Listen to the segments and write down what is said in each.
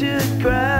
His black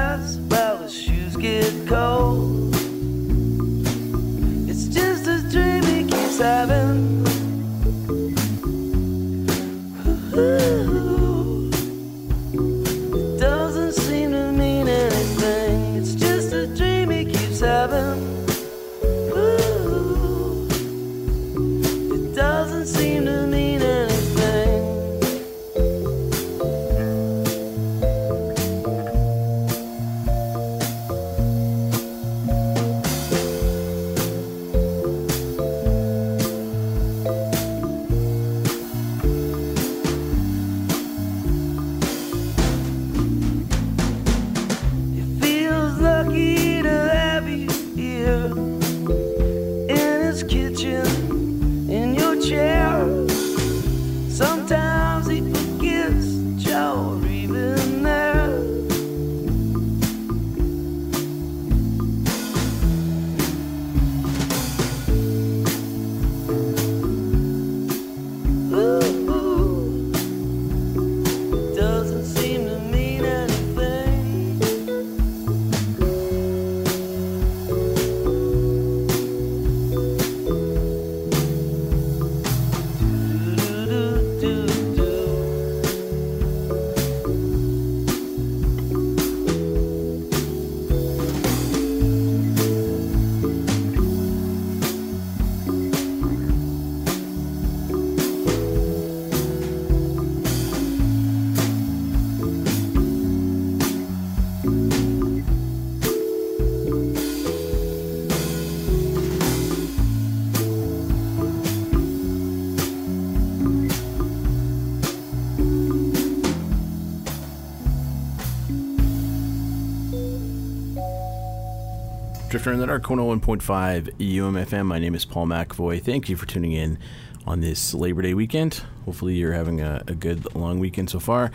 Drifter in the Dark, 101.5 UMFM. My name is Paul McAvoy. Thank you for tuning in on this Labor Day weekend. Hopefully, you're having a, a good long weekend so far.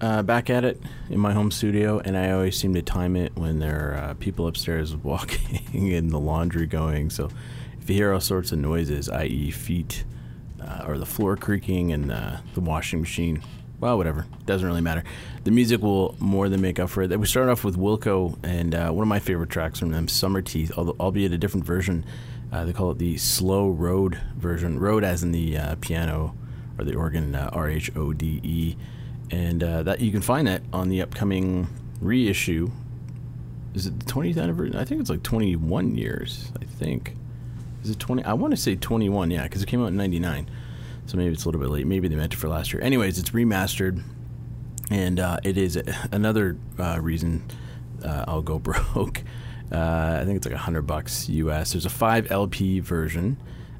Uh, back at it in my home studio, and I always seem to time it when there are uh, people upstairs walking and the laundry going. So, if you hear all sorts of noises, i.e., feet uh, or the floor creaking and uh, the washing machine, well, whatever. Doesn't really matter. The music will more than make up for it. We start off with Wilco and uh, one of my favorite tracks from them, Summerteeth, al- albeit a different version. Uh, they call it the slow road version. Road as in the uh, piano or the organ, uh, R H O D E. And uh, that you can find that on the upcoming reissue. Is it the 20th anniversary? I think it's like 21 years, I think. Is it 20? I want to say 21, yeah, because it came out in 99. So maybe it's a little bit late. Maybe they meant it for last year. Anyways, it's remastered. and uh, it is another uh, reason uh, I'll go broke. Uh, I think it's like a hundred bucks US. There's a five LP version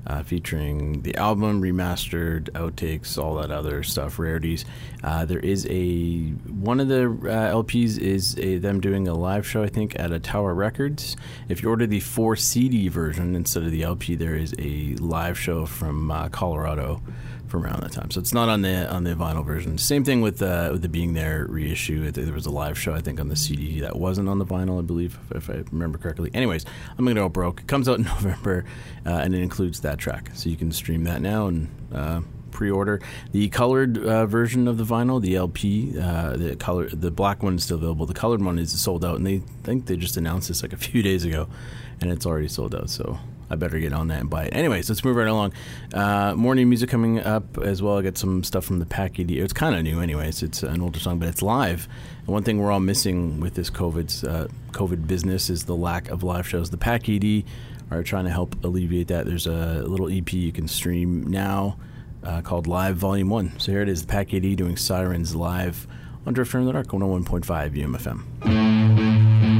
uh, featuring the album remastered, outtakes, all that other stuff, rarities. Uh, there is a one of the uh, LPs is a, them doing a live show, I think, at a Tower Records. If you order the four CD version instead of the LP, there is a live show from uh, Colorado from around that time. So it's not on the on the vinyl version. Same thing with, uh, with the Being There reissue. There was a live show I think on the CD that wasn't on the vinyl, I believe, if, if I remember correctly. Anyways, I'm gonna go broke. It comes out in November, uh, and it includes that track, so you can stream that now and. Uh, pre-order the colored uh, version of the vinyl the lp uh, the color the black one is still available the colored one is sold out and they think they just announced this like a few days ago and it's already sold out so I better get on that and buy it. Anyways, let's move right along. Uh, morning music coming up as well. I got some stuff from the Pack AD. It's kind of new, anyways. It's an older song, but it's live. And one thing we're all missing with this COVID uh, COVID business is the lack of live shows. The Pack AD are trying to help alleviate that. There's a little EP you can stream now uh, called Live Volume One. So here it is, the Pack AD doing Sirens live on Drifter in the Dark, 101.5 UMFM.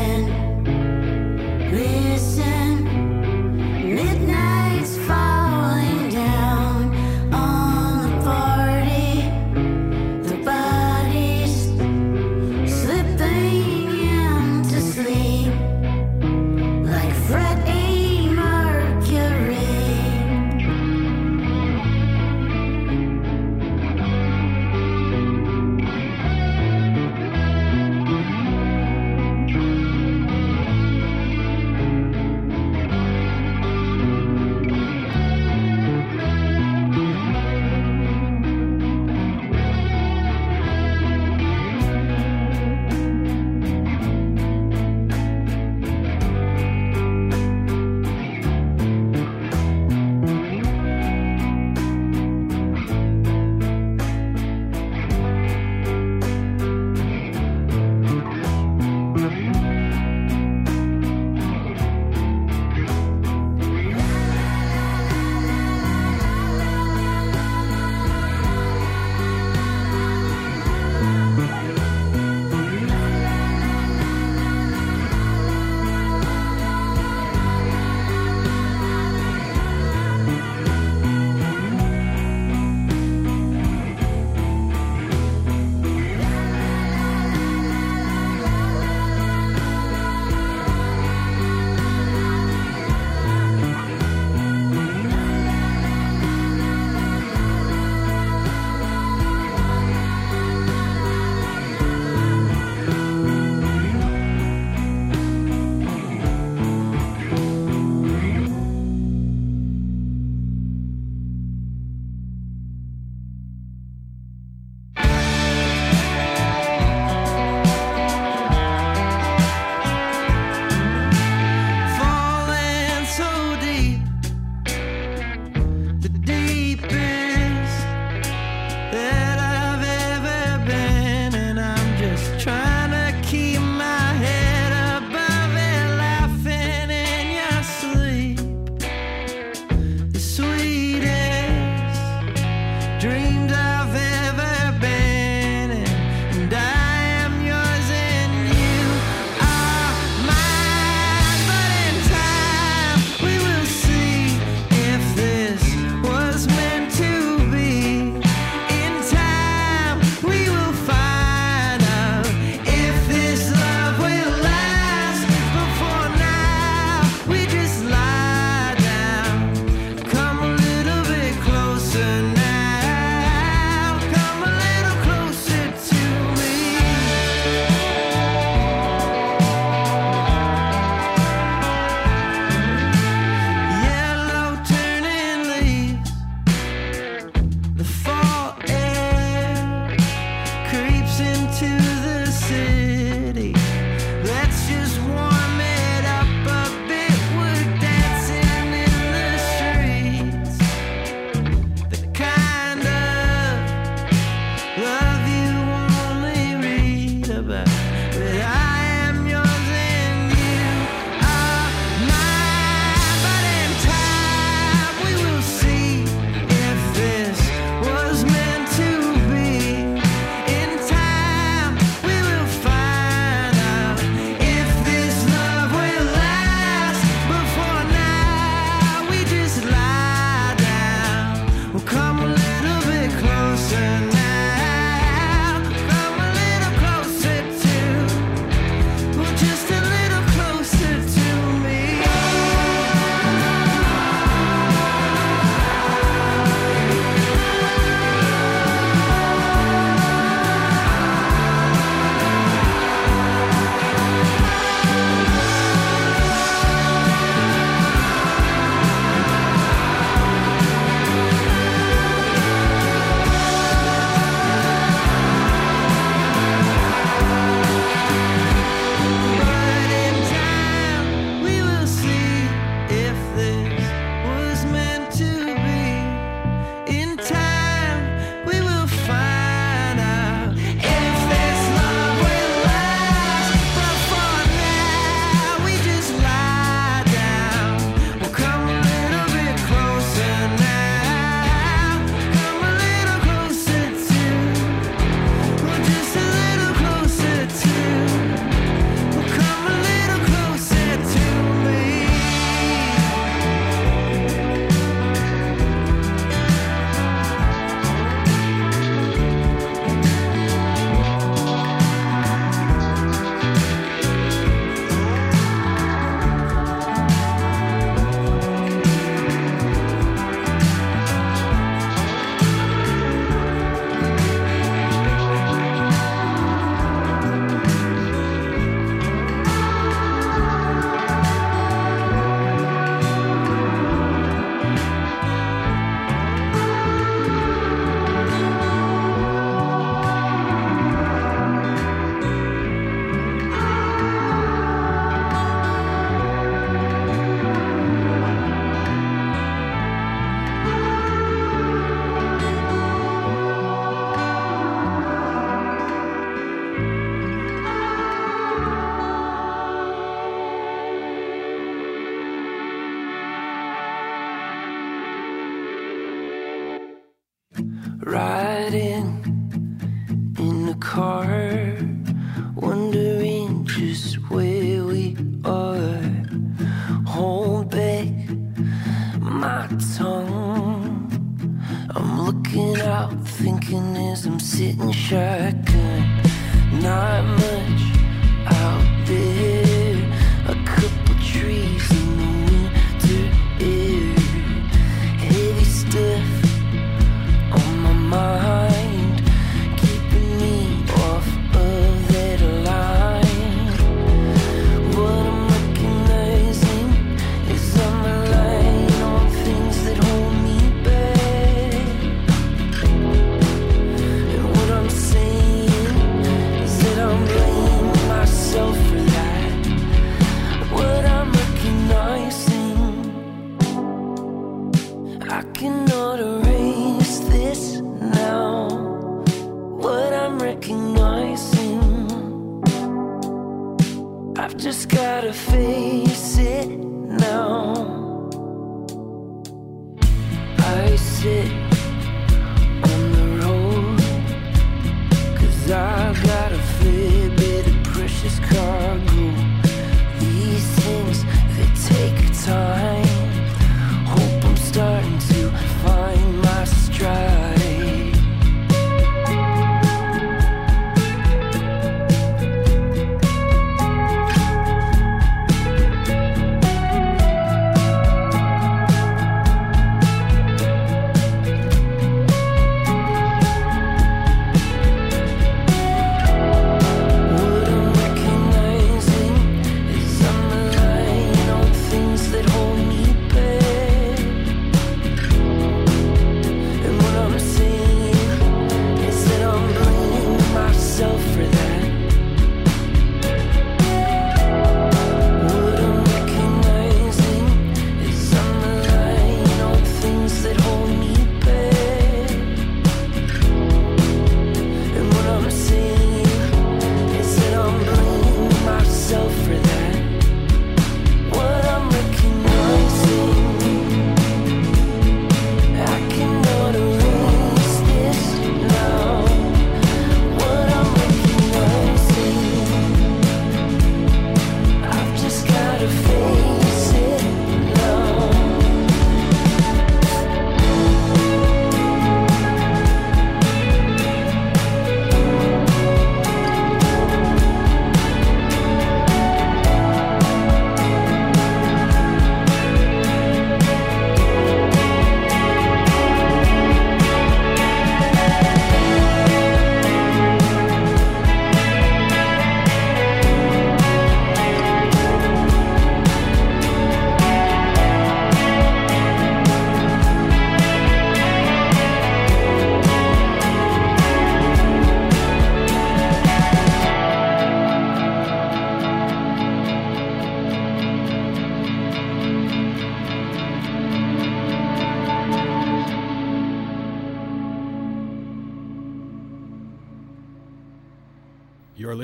again. I've just gotta face it now. I sit on the road, cause I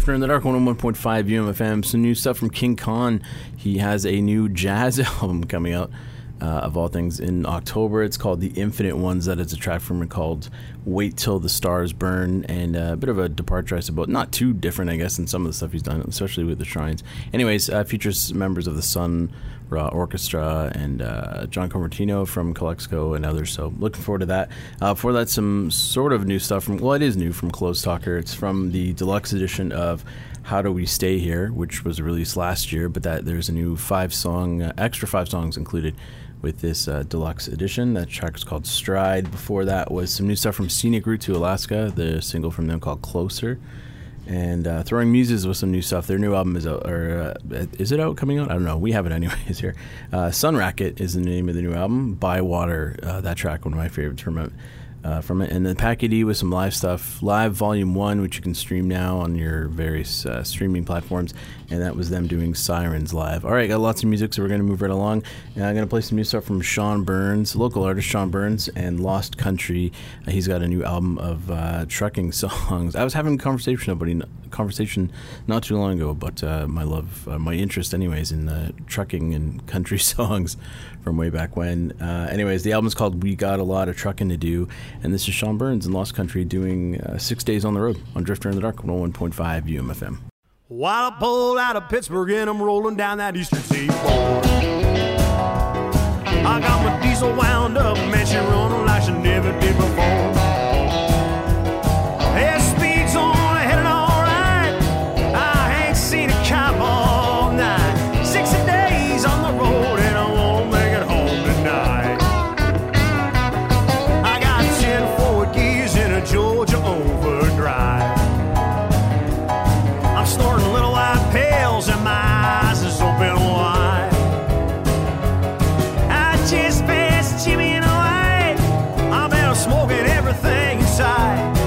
Drifter in the Dark 101.5 UMFM. Some new stuff from King Khan. He has a new jazz album coming out, of all things, in October. It's called The Infinite Ones. That is a track from it called Wait Till the Stars Burn. And uh, a bit of a departure, I suppose. Not too different, I guess, in some of the stuff he's done, especially with the Shrines. Anyways, uh, features members of the Sun Ra Orchestra and uh, John Convertino from Calexico and others. So looking forward to that. Uh, for that, some sort of new stuff from, well, it is new from Close Talker. It's from the deluxe edition of How Do We Stay Here, which was released last year, but that there's a new five song, uh, extra five songs included with this uh, deluxe edition. That track is called Stride. Before that was some new stuff from Scenic Route to Alaska, the single from them called Closer and uh, Throwing Muses with some new stuff. Their new album is out, or uh, is it out coming out? I don't know. We have it anyways here. Uh, Sun Racket is the name of the new album. Bywater, uh, that track, one of my favorites from. Uh, from it, and then Packet E with some live stuff, live volume one, which you can stream now on your various uh, streaming platforms, and that was them doing Sirens live. All right, got lots of music, so we're going to move right along. And I'm going to play some new stuff from Sean Burns, local artist Sean Burns, and Lost Country. Uh, he's got a new album of uh, trucking songs. I was having a conversation, somebody conversation not too long ago about uh, my love, uh, my interest, anyways, in uh, trucking and country songs from way back when. Uh, anyways, the album's called "We Got a Lot of Trucking to Do," and this is Sean Burns in Lost Country doing uh, six days on the road on Drifter in the Dark, 101.5 UMFM. While I pull out of Pittsburgh and I'm rolling down that eastern seaboard. I got my diesel wound up, man, she running like she never did before. Everything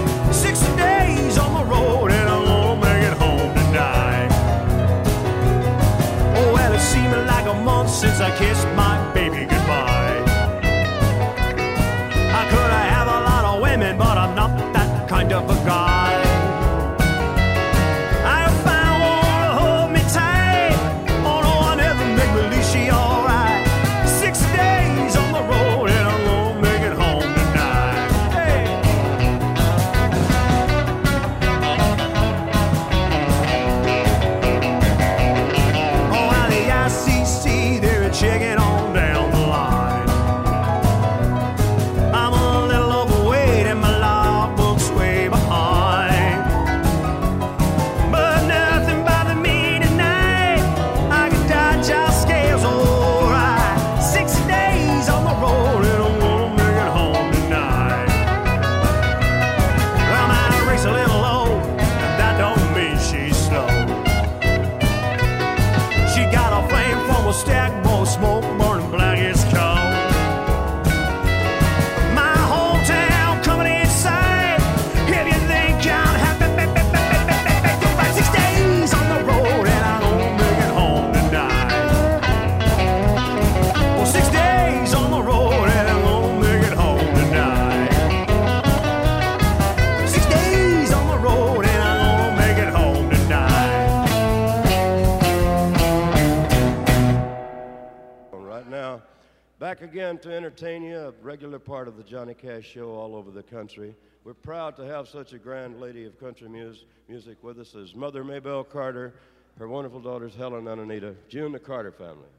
again to entertain you, a regular part of the Johnny Cash show all over the country. We're proud to have such a grand lady of country mus- music with us as Mother Maybelle Carter, her wonderful daughters Helen and Anita, June the Carter family.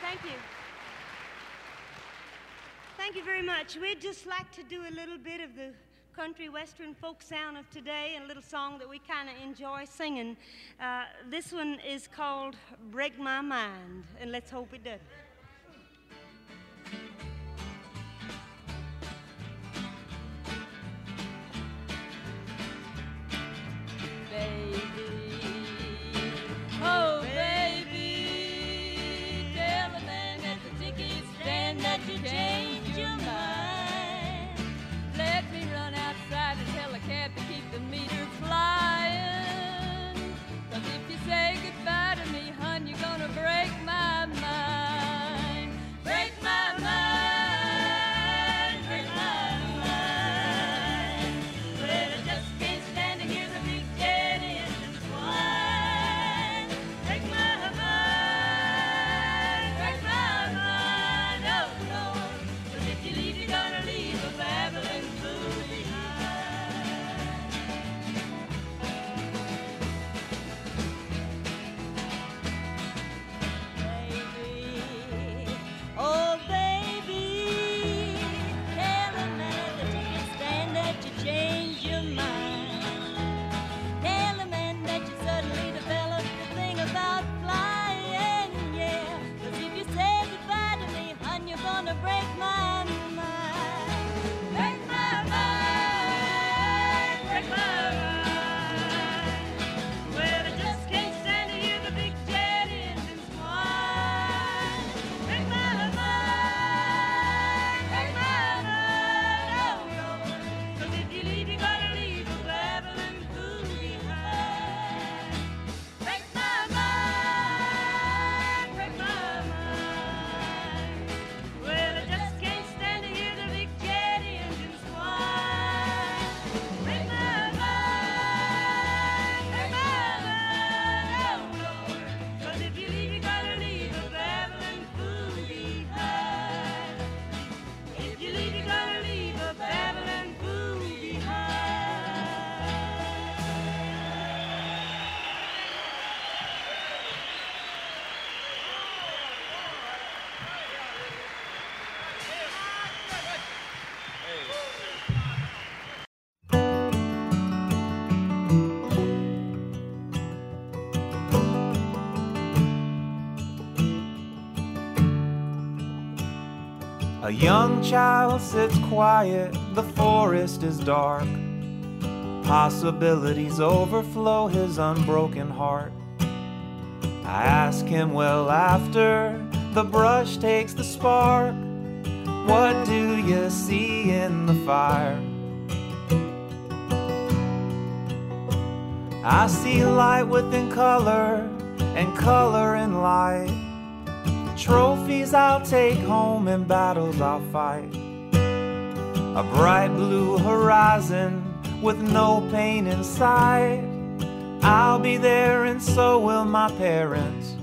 Thank you. Thank you very much. We'd just like to do a little bit of the country western folk sound of today and a little song that we kind of enjoy singing. Uh, this one is called Break My Mind, and let's hope it does. Young child sits quiet, the forest is dark. Possibilities overflow his unbroken heart. I ask him well after the brush takes the spark. What do you see in the fire? I see light within color and color in light. Trophies I'll take home and battles I'll fight. A bright blue horizon with no pain in sight. I'll be there and so will my parents.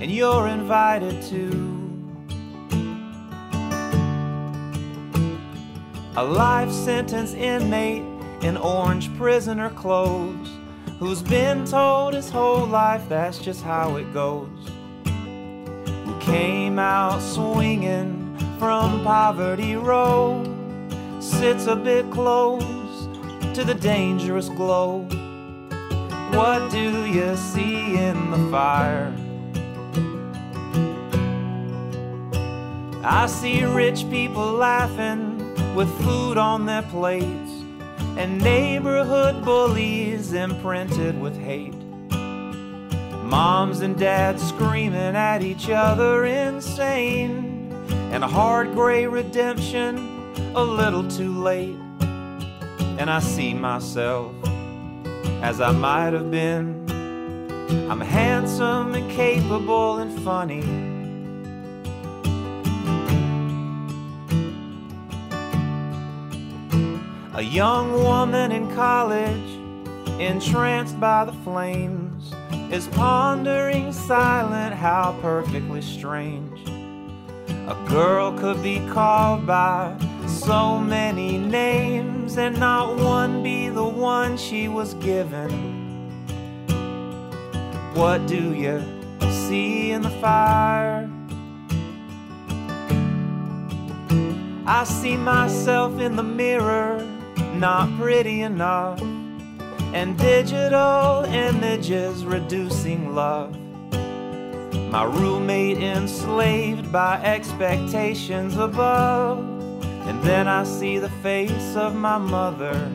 And you're invited to. A life sentence inmate in orange prisoner clothes who's been told his whole life that's just how it goes. Who came out swinging from Poverty Row, sits a bit close to the dangerous glow. What do you see in the fire? I see rich people laughing with food on their plates and neighborhood bullies imprinted with hate. Moms and dads screaming at each other insane, and a hard gray redemption a little too late. And I see myself as I might have been. I'm handsome and capable and funny. A young woman in college, entranced by the flames, is pondering silent how perfectly strange. A girl could be called by so many names and not one be the one she was given. What do you see in the fire? I see myself in the mirror not pretty enough, and digital images reducing love. My roommate enslaved by expectations above, and then I see the face of my mother.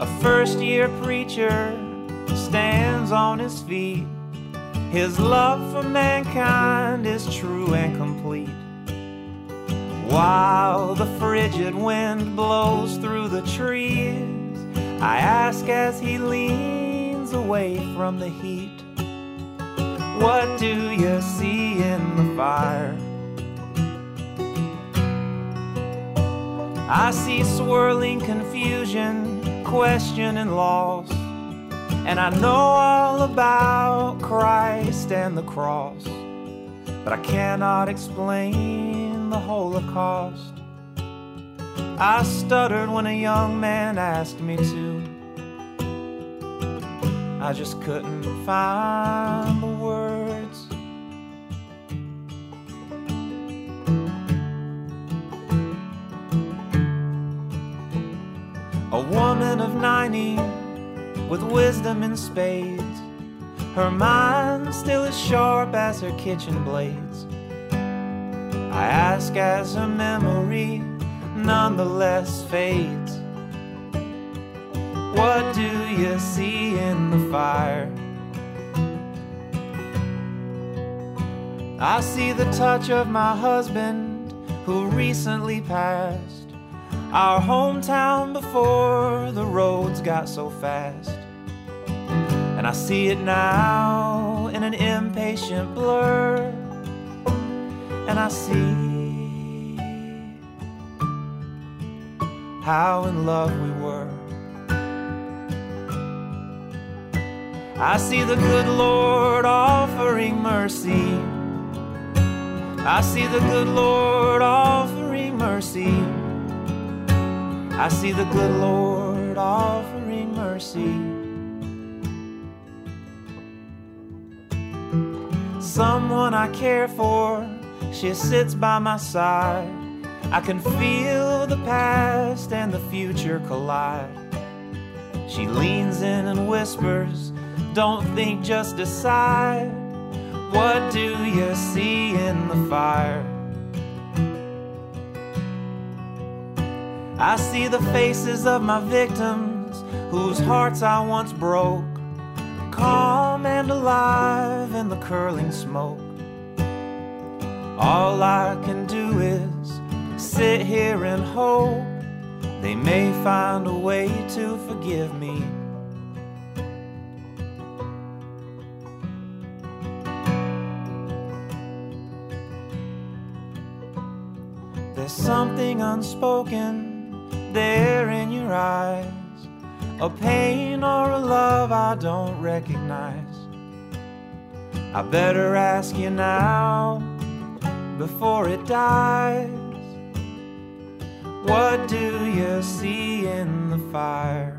A first year preacher stands on his feet his love for mankind is true and complete. While the frigid wind blows through the trees, I ask as he leans away from the heat, What do you see in the fire? I see swirling confusion, question, and loss. And I know all about Christ and the cross, but I cannot explain the Holocaust. I stuttered when a young man asked me to. I just couldn't find the words. A woman of 90 with wisdom in spades. Her mind still as sharp as her kitchen blades. I ask as her memory nonetheless fades. What do you see in the fire? I see the touch of my husband who recently passed. Our hometown before the roads got so fast. And I see it now in an impatient blur. And I see how in love we were. I see the good Lord offering mercy. I see the good Lord offering mercy. I see the good Lord offering mercy. Someone I care for, she sits by my side. I can feel the past and the future collide. She leans in and whispers, Don't think, just decide. What do you see in the fire? I see the faces of my victims whose hearts I once broke, calm and alive in the curling smoke. All I can do is sit here and hope they may find a way to forgive me. There's something unspoken there in your eyes, a pain or a love I don't recognize. I better ask you now before it dies. What do you see in the fire?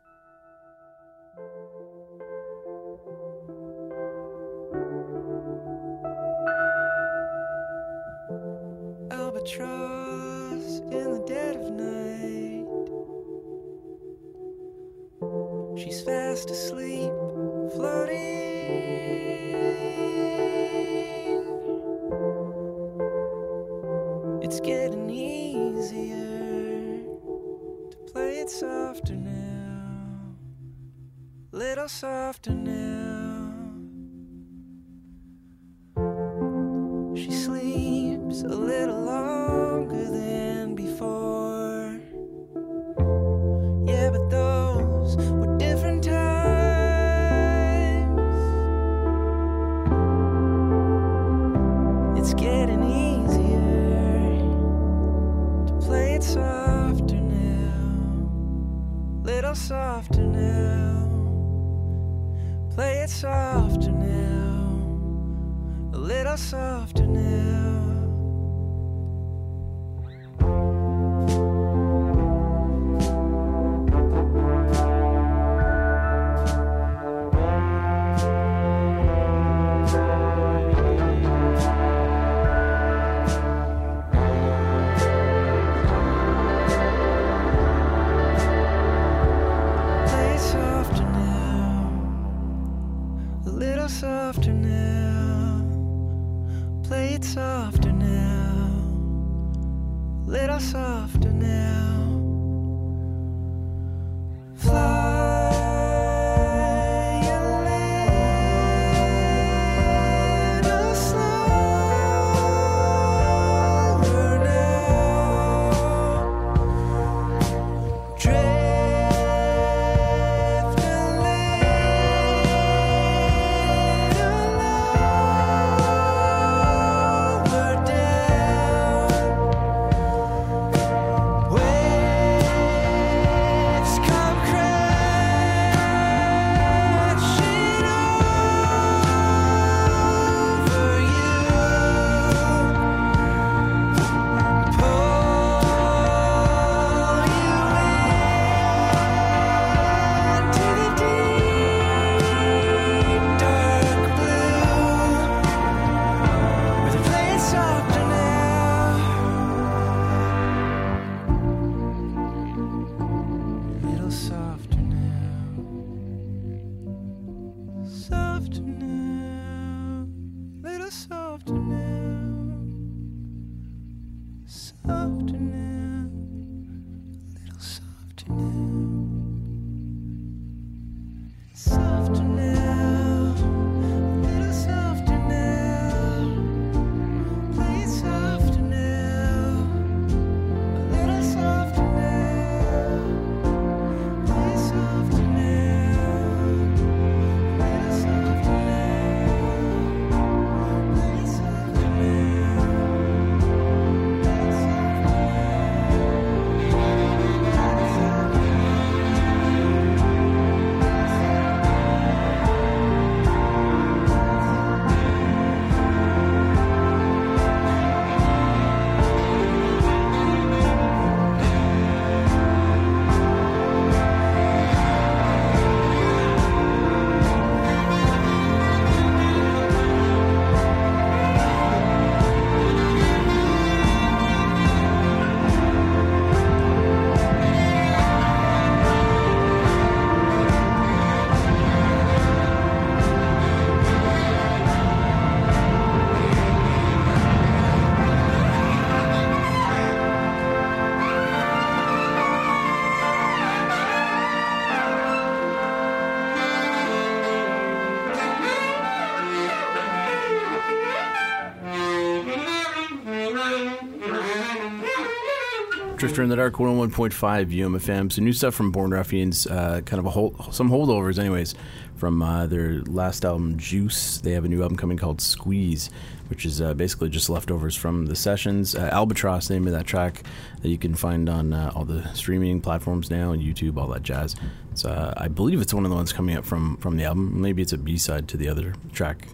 Drifter in the Dark 101.5 UMFM. So new stuff from Born Ruffians, uh, kind of a hold, some holdovers, anyways, from uh, their last album, Juice. They have a new album coming called Squeeze, which is uh, basically just leftovers from the sessions. Uh, Albatross, name of that track that you can find on uh, all the streaming platforms now and YouTube, all that jazz. It's, uh, I believe it's one of the ones coming up from from the album. Maybe it's a B side to the other track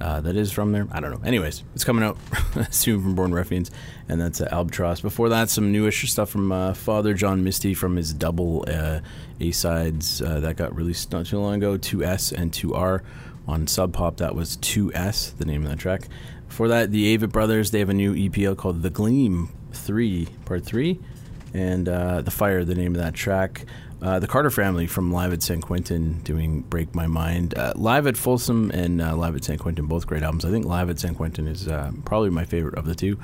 uh, that is from there. I don't know. Anyways, it's coming out soon from Born Ruffians, and that's uh, Albatross. Before that, some newish stuff from uh, Father John Misty from his double uh, A sides uh, that got released not too long ago 2S and 2R. On Sub Pop, that was 2S, the name of that track. Before that, the Avett Brothers, they have a new EP called The Gleam 3, Part 3, and uh, The Fire, the name of that track. Uh, the Carter family from Live at San Quentin doing Break My Mind. Uh, live at Folsom and uh, Live at San Quentin, both great albums. I think Live at San Quentin is uh, probably my favorite of the two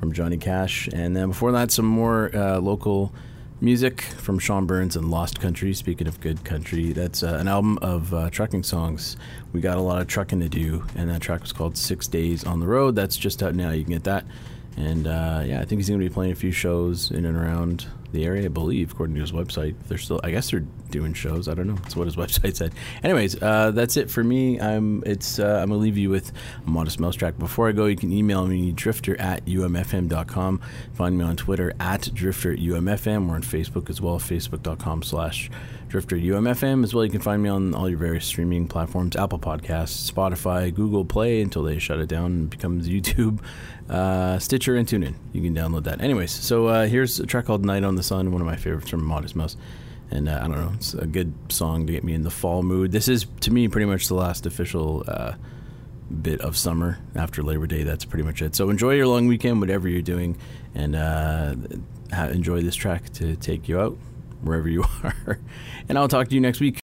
from Johnny Cash. And then before that, some more uh, local music from Sean Burns and Lost Country. Speaking of good country, that's uh, an album of trucking songs. We got a lot of trucking to do, and that track was called Six Days on the Road. That's just out now. You can get that. And yeah, I think he's going to be playing a few shows in and around the area, I believe, according to his website. They're still, I guess, they're doing shows. I don't know. That's what his website said. Anyways, uh, that's it for me. I'm it's uh, I'm gonna leave you with a modest mouse track. Before I go, you can email me drifter at umfm.com. Find me on Twitter at drifter at umfm. We're on Facebook as well, facebook.com slash drifter umfm as well. You can find me on all your various streaming platforms: Apple Podcasts, Spotify, Google Play, until they shut it down and becomes YouTube uh, Stitcher, and TuneIn. You can download that. Anyways, so uh, here's a track called Night on the Sun, one of my favorites from Modest Mouse. And uh, I don't know, it's a good song to get me in the fall mood. This is, to me, pretty much the last official uh, bit of summer after Labor Day. That's pretty much it. So enjoy your long weekend, whatever you're doing, and uh, enjoy this track to take you out wherever you are. and I'll talk to you next week.